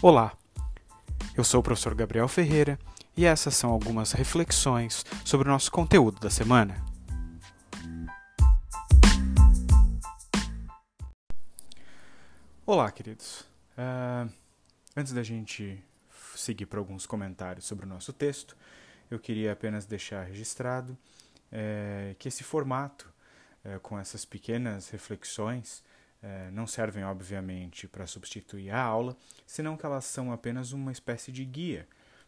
Olá, eu sou o professor Gabriel Ferreira e essas são algumas reflexões sobre o nosso conteúdo da semana. Olá, queridos. Uh, antes da gente seguir para alguns comentários sobre o nosso texto, eu queria apenas deixar registrado é, que esse formato, é, com essas pequenas reflexões, não servem, obviamente, para substituir a aula, senão que elas são apenas uma espécie de guia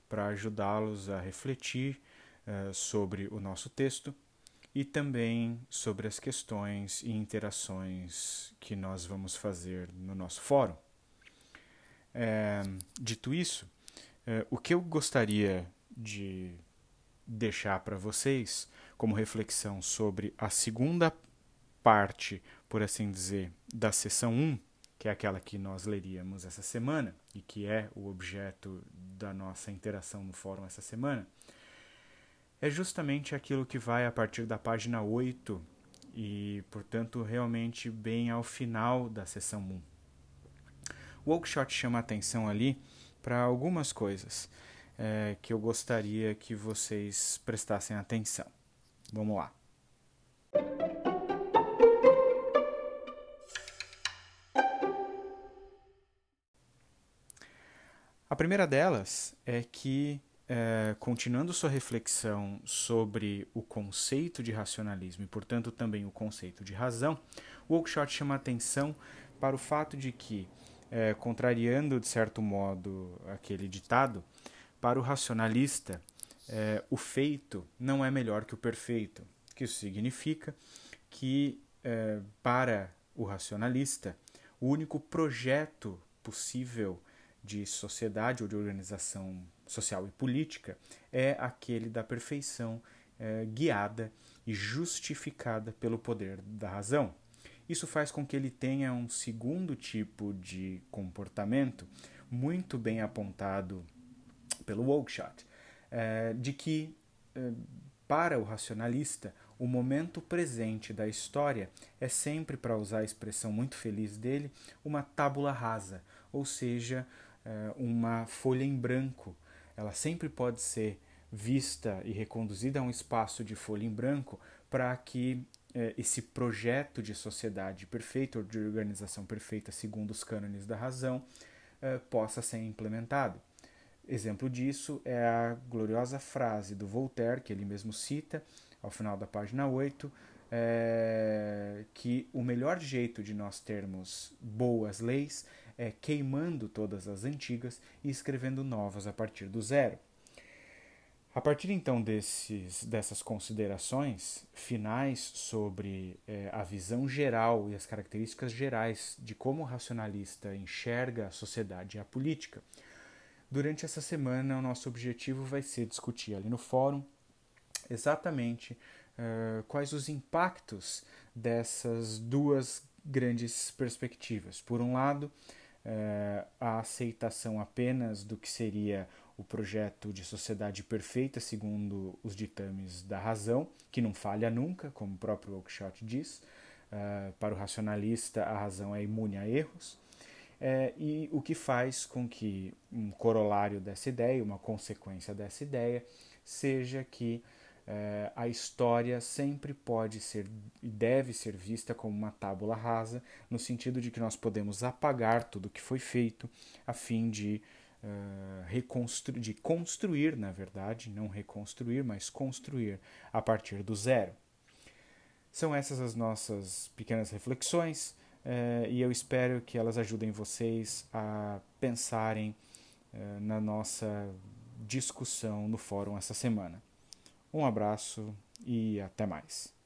para ajudá-los a refletir é, sobre o nosso texto e também sobre as questões e interações que nós vamos fazer no nosso fórum. É, dito isso, é, o que eu gostaria de deixar para vocês como reflexão sobre a segunda parte, por assim dizer, da sessão 1, que é aquela que nós leríamos essa semana e que é o objeto da nossa interação no fórum essa semana, é justamente aquilo que vai a partir da página 8 e, portanto, realmente bem ao final da sessão 1. O Oakeshott chama a atenção ali para algumas coisas é, que eu gostaria que vocês prestassem atenção. Vamos lá. A primeira delas é que, é, continuando sua reflexão sobre o conceito de racionalismo e, portanto, também o conceito de razão, o Oakeshott chama atenção para o fato de que, é, contrariando de certo modo aquele ditado, para o racionalista, é, o feito não é melhor que o perfeito. Que isso significa que, é, para o racionalista, o único projeto possível de sociedade ou de organização social e política é aquele da perfeição é, guiada e justificada pelo poder da razão. Isso faz com que ele tenha um segundo tipo de comportamento muito bem apontado pelo Oakeshott, é, de que, é, para o racionalista, o momento presente da história é sempre, para usar a expressão muito feliz dele, uma tábula rasa, ou seja, uma folha em branco. Ela sempre pode ser vista e reconduzida a um espaço de folha em branco para que é, esse projeto de sociedade perfeita ou de organização perfeita segundo os cânones da razão é, possa ser implementado. Exemplo disso é a gloriosa frase do Voltaire, que ele mesmo cita ao final da página 8, é, que o melhor jeito de nós termos boas leis é queimando todas as antigas e escrevendo novas a partir do zero. A partir então desses, dessas considerações finais sobre é, a visão geral e as características gerais de como o racionalista enxerga a sociedade e a política, durante essa semana o nosso objetivo vai ser discutir ali no fórum exatamente uh, quais os impactos dessas duas grandes perspectivas. Por um lado, é, a aceitação apenas do que seria o projeto de sociedade perfeita segundo os ditames da razão, que não falha nunca, como o próprio Oakeshott diz. Uh, para o racionalista, a razão é imune a erros. É, e o que faz com que um corolário dessa ideia, uma consequência dessa ideia, seja que é, a história sempre pode ser e deve ser vista como uma tábula rasa, no sentido de que nós podemos apagar tudo o que foi feito a fim de, uh, reconstru de construir, na verdade, não reconstruir, mas construir a partir do zero. São essas as nossas pequenas reflexões uh, e eu espero que elas ajudem vocês a pensarem uh, na nossa discussão no fórum essa semana. Um abraço e até mais.